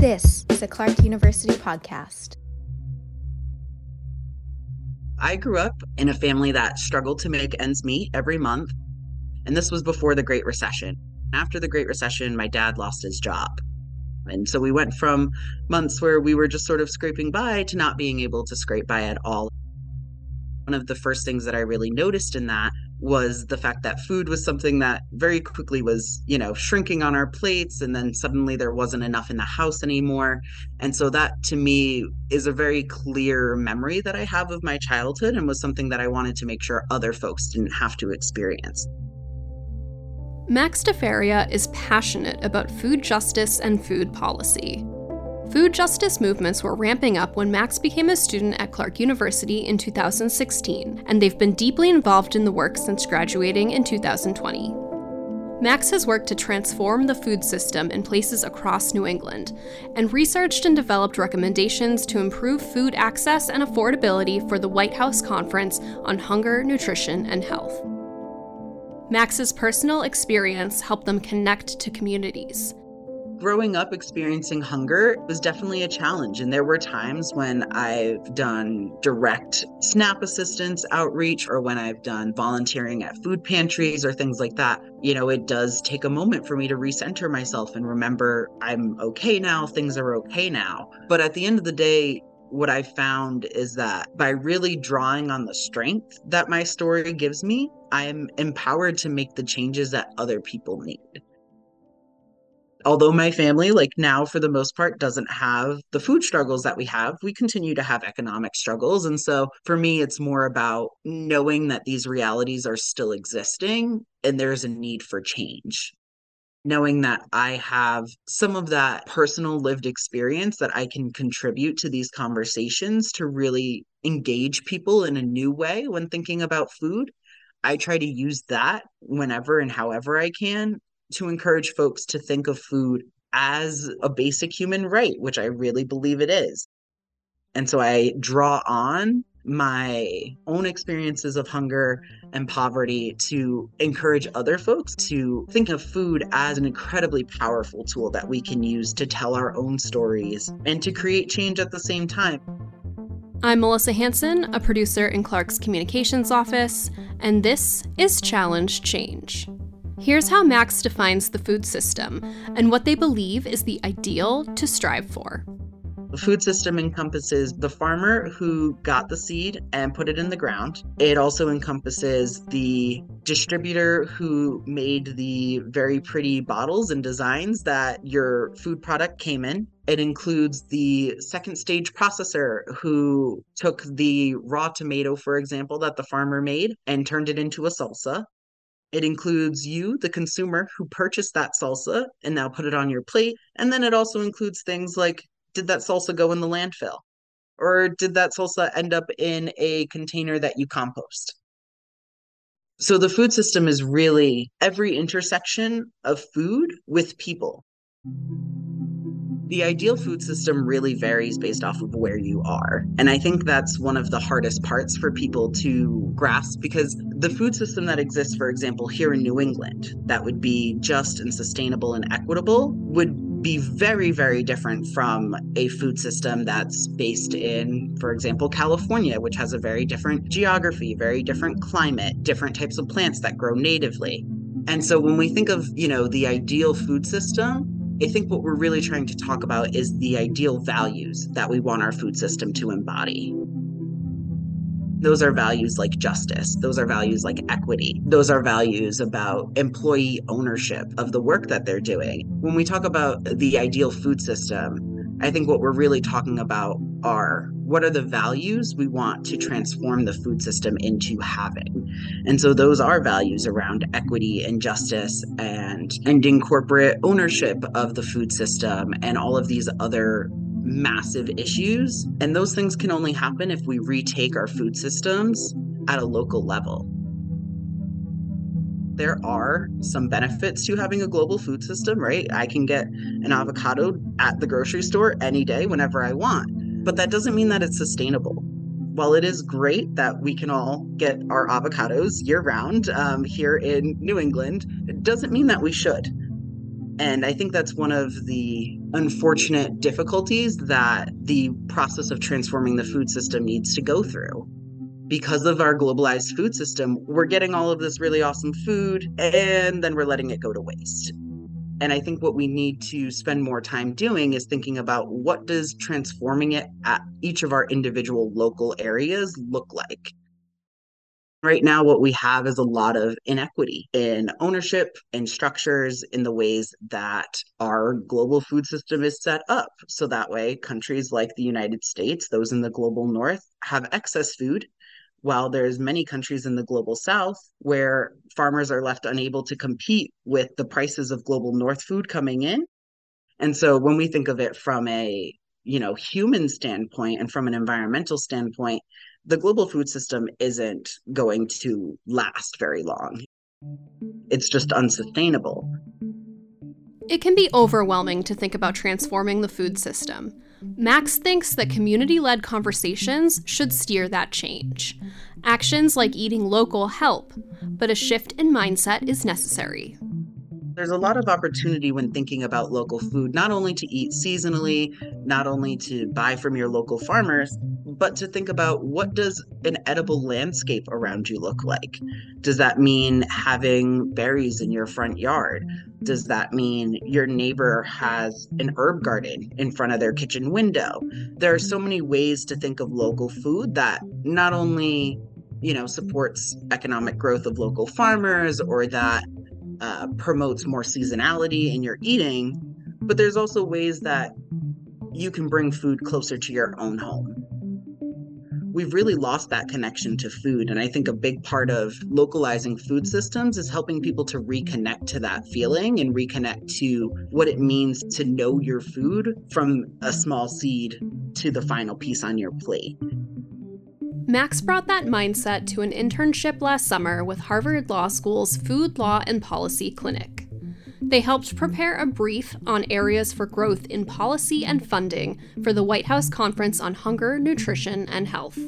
This is a Clark University podcast. I grew up in a family that struggled to make ends meet every month. And this was before the Great Recession. After the Great Recession, my dad lost his job. And so we went from months where we were just sort of scraping by to not being able to scrape by at all. One of the first things that I really noticed in that was the fact that food was something that very quickly was, you know, shrinking on our plates. And then suddenly there wasn't enough in the house anymore. And so that to me is a very clear memory that I have of my childhood and was something that I wanted to make sure other folks didn't have to experience. Max De Faria is passionate about food justice and food policy. Food justice movements were ramping up when Max became a student at Clark University in 2016, and they've been deeply involved in the work since graduating in 2020. Max has worked to transform the food system in places across New England and researched and developed recommendations to improve food access and affordability for the White House Conference on Hunger, Nutrition, and Health. Max's personal experience helped them connect to communities, growing up experiencing hunger was definitely a challenge. And there were times when I've done direct SNAP assistance outreach or when I've done volunteering at food pantries or things like that. You know, it does take a moment for me to recenter myself and remember I'm okay now, things are okay now. But at the end of the day, what I found is that by really drawing on the strength that my story gives me, I'm empowered to make the changes that other people need although my family like now for the most part doesn't have the food struggles that we have we continue to have economic struggles and so for me it's more about knowing that these realities are still existing and there's a need for change knowing that I have some of that personal lived experience that I can contribute to these conversations to really engage people in a new way when thinking about food. I try to use that whenever and however I can to encourage folks to think of food as a basic human right, which I really believe it is. And so I draw on my own experiences of hunger and poverty to encourage other folks to think of food as an incredibly powerful tool that we can use to tell our own stories and to create change at the same time. I'm Melissa Hanson, a producer in Clark's communications office, and this is Challenge Change. Here's how Max defines the food system and what they believe is the ideal to strive for. The food system encompasses the farmer who got the seed and put it in the ground. It also encompasses the distributor who made the very pretty bottles and designs that your food product came in. It includes the second stage processor who took the raw tomato, for example, that the farmer made and turned it into a salsa. It includes you, the consumer, who purchased that salsa and now put it on your plate. And then it also includes things like did that salsa go in the landfill? Or did that salsa end up in a container that you compost? So the food system is really every intersection of food with people the ideal food system really varies based off of where you are. And I think that's one of the hardest parts for people to grasp because the food system that exists, for example, here in New England, that would be just and sustainable and equitable, would be very, very different from a food system that's based in, for example, California, which has a very different geography, very different climate, different types of plants that grow natively. And so when we think of, you know, the ideal food system, I think what we're really trying to talk about is the ideal values that we want our food system to embody. Those are values like justice. Those are values like equity. Those are values about employee ownership of the work that they're doing. When we talk about the ideal food system, I think what we're really talking about are what are the values we want to transform the food system into having. And so those are values around equity and justice and ending corporate ownership of the food system and all of these other massive issues. And those things can only happen if we retake our food systems at a local level there are some benefits to having a global food system, right? I can get an avocado at the grocery store any day whenever I want, but that doesn't mean that it's sustainable. While it is great that we can all get our avocados year round um, here in New England, it doesn't mean that we should. And I think that's one of the unfortunate difficulties that the process of transforming the food system needs to go through. Because of our globalized food system, we're getting all of this really awesome food and then we're letting it go to waste. And I think what we need to spend more time doing is thinking about what does transforming it at each of our individual local areas look like? Right now, what we have is a lot of inequity in ownership and structures in the ways that our global food system is set up. So that way, countries like the United States, those in the global north, have excess food while there's many countries in the global south where farmers are left unable to compete with the prices of global north food coming in. And so when we think of it from a you know human standpoint and from an environmental standpoint the global food system isn't going to last very long. It's just unsustainable. It can be overwhelming to think about transforming the food system Max thinks that community led conversations should steer that change. Actions like eating local help, but a shift in mindset is necessary. There's a lot of opportunity when thinking about local food, not only to eat seasonally, not only to buy from your local farmers, but to think about what does an edible landscape around you look like? Does that mean having berries in your front yard? Does that mean your neighbor has an herb garden in front of their kitchen window? There are so many ways to think of local food that not only you know supports economic growth of local farmers or that uh, promotes more seasonality in your eating but there's also ways that you can bring food closer to your own home we've really lost that connection to food. And I think a big part of localizing food systems is helping people to reconnect to that feeling and reconnect to what it means to know your food from a small seed to the final piece on your plate. Max brought that mindset to an internship last summer with Harvard Law School's Food Law and Policy Clinic. They helped prepare a brief on areas for growth in policy and funding for the White House Conference on Hunger, Nutrition, and Health.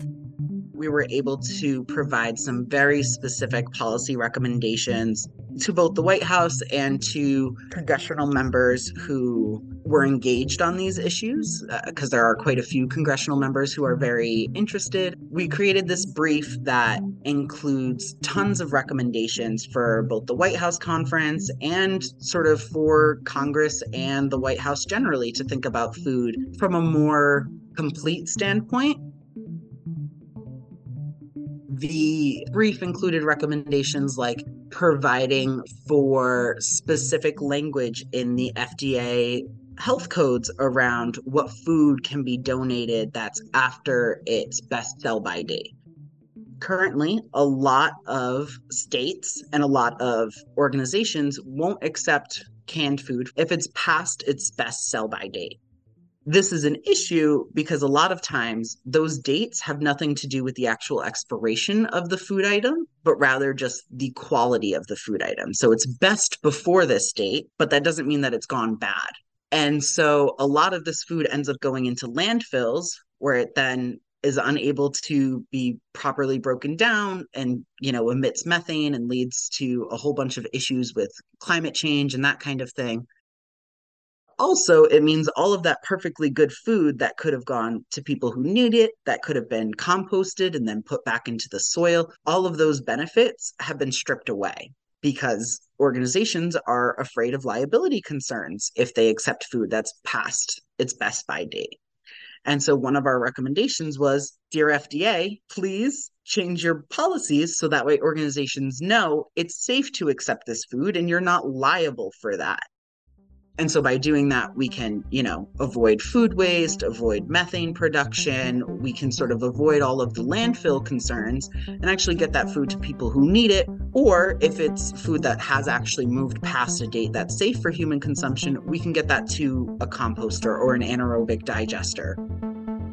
We were able to provide some very specific policy recommendations to both the White House and to congressional members who were engaged on these issues, because uh, there are quite a few congressional members who are very interested. We created this brief that includes tons of recommendations for both the White House conference and sort of for Congress and the White House generally to think about food from a more complete standpoint the brief included recommendations like providing for specific language in the FDA health codes around what food can be donated that's after its best sell by date. Currently, a lot of states and a lot of organizations won't accept canned food if it's past its best sell by date this is an issue because a lot of times those dates have nothing to do with the actual expiration of the food item, but rather just the quality of the food item. So it's best before this date, but that doesn't mean that it's gone bad. And so a lot of this food ends up going into landfills where it then is unable to be properly broken down and you know emits methane and leads to a whole bunch of issues with climate change and that kind of thing also it means all of that perfectly good food that could have gone to people who need it that could have been composted and then put back into the soil all of those benefits have been stripped away because organizations are afraid of liability concerns if they accept food that's past its best by date and so one of our recommendations was Dear FDA, please change your policies so that way organizations know it's safe to accept this food and you're not liable for that. And so by doing that, we can, you know, avoid food waste, avoid methane production. We can sort of avoid all of the landfill concerns and actually get that food to people who need it. Or if it's food that has actually moved past a date that's safe for human consumption, we can get that to a composter or an anaerobic digester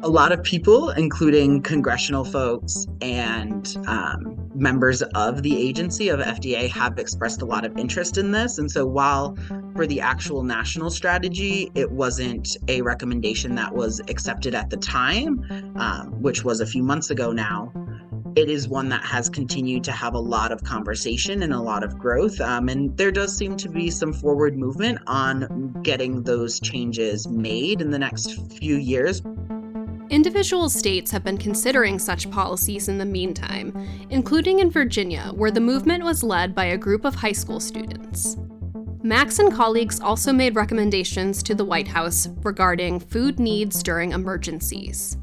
a lot of people, including congressional folks and um, members of the agency of FDA, have expressed a lot of interest in this. And so, while for the actual national strategy, it wasn't a recommendation that was accepted at the time, um, which was a few months ago now, it is one that has continued to have a lot of conversation and a lot of growth. Um, and there does seem to be some forward movement on getting those changes made in the next few years. Individual states have been considering such policies in the meantime, including in Virginia, where the movement was led by a group of high school students. Max and colleagues also made recommendations to the White House regarding food needs during emergencies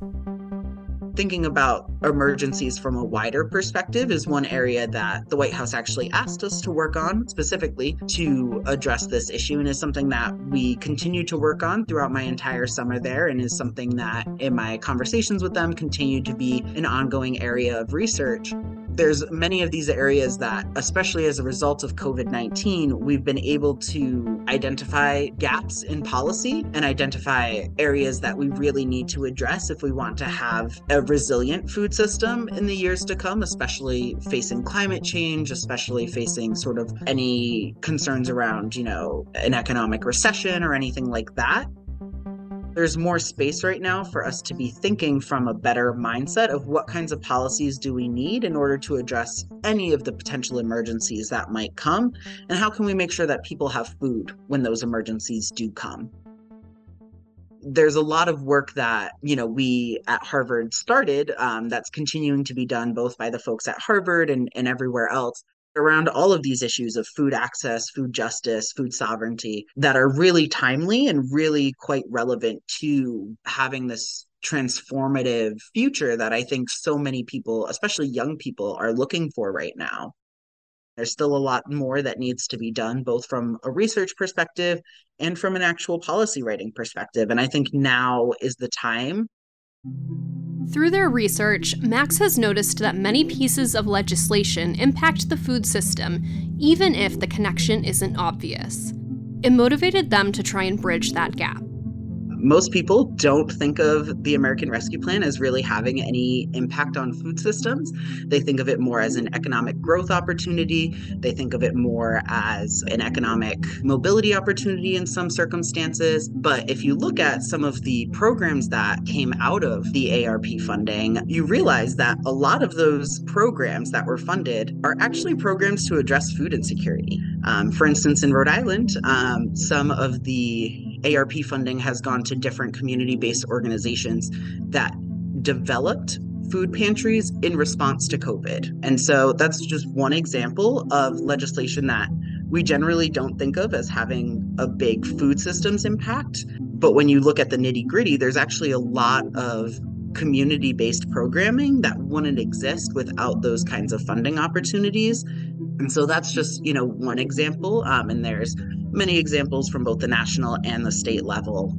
thinking about emergencies mm-hmm. from a wider perspective is one area that the White House actually asked us to work on specifically to address this issue and is something that we continue to work on throughout my entire summer there and is something that in my conversations with them continue to be an ongoing area of research there's many of these areas that, especially as a result of COVID 19, we've been able to identify gaps in policy and identify areas that we really need to address if we want to have a resilient food system in the years to come, especially facing climate change, especially facing sort of any concerns around, you know, an economic recession or anything like that there's more space right now for us to be thinking from a better mindset of what kinds of policies do we need in order to address any of the potential emergencies that might come and how can we make sure that people have food when those emergencies do come? There's a lot of work that you know we at harvard started um, that's continuing to be done both by the folks at harvard and, and everywhere else around all of these issues of food access, food justice, food sovereignty that are really timely and really quite relevant to having this transformative future that I think so many people, especially young people, are looking for right now. There's still a lot more that needs to be done, both from a research perspective and from an actual policy writing perspective. And I think now is the time through their research, Max has noticed that many pieces of legislation impact the food system, even if the connection isn't obvious. It motivated them to try and bridge that gap most people don't think of the American Rescue Plan as really having any impact on food systems. They think of it more as an economic growth opportunity. They think of it more as an economic mobility opportunity in some circumstances. But if you look at some of the programs that came out of the ARP funding, you realize that a lot of those programs that were funded are actually programs to address food insecurity. Um, for instance, in Rhode Island, um, some of the ARP funding has gone to different community based organizations that developed food pantries in response to COVID. And so that's just one example of legislation that we generally don't think of as having a big food systems impact. But when you look at the nitty gritty, there's actually a lot of community based programming that wouldn't exist without those kinds of funding opportunities. And so that's just, you know, one example. Um, and there's many examples from both the national and the state level.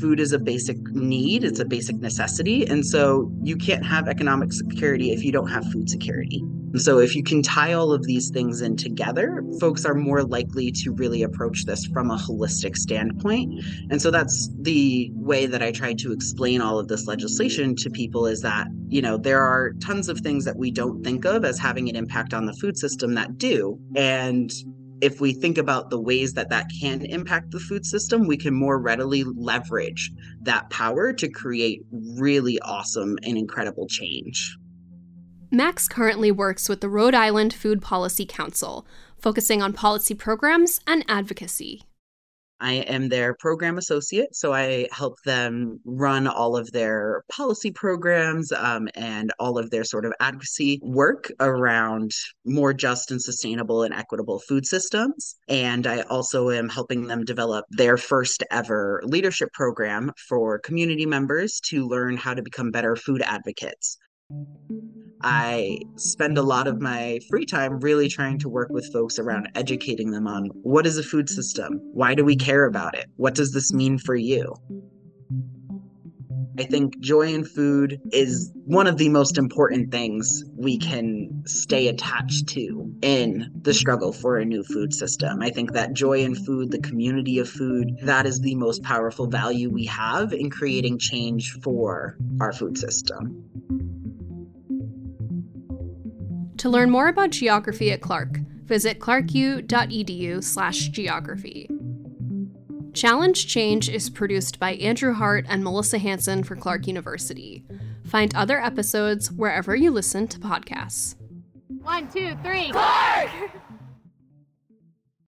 Food is a basic need, it's a basic necessity. And so you can't have economic security if you don't have food security. So if you can tie all of these things in together, folks are more likely to really approach this from a holistic standpoint. And so that's the way that I try to explain all of this legislation to people is that, you know, there are tons of things that we don't think of as having an impact on the food system that do. And if we think about the ways that that can impact the food system, we can more readily leverage that power to create really awesome and incredible change. Max currently works with the Rhode Island Food Policy Council, focusing on policy programs and advocacy. I am their program associate, so I help them run all of their policy programs um, and all of their sort of advocacy work around more just and sustainable and equitable food systems. And I also am helping them develop their first ever leadership program for community members to learn how to become better food advocates. I spend a lot of my free time really trying to work with folks around educating them on what is a food system? Why do we care about it? What does this mean for you? I think joy in food is one of the most important things we can stay attached to in the struggle for a new food system. I think that joy in food, the community of food, that is the most powerful value we have in creating change for our food system. To learn more about geography at Clark, visit clarku.edu/geography. Challenge Change is produced by Andrew Hart and Melissa Hanson for Clark University. Find other episodes wherever you listen to podcasts. One, two, three. Clark!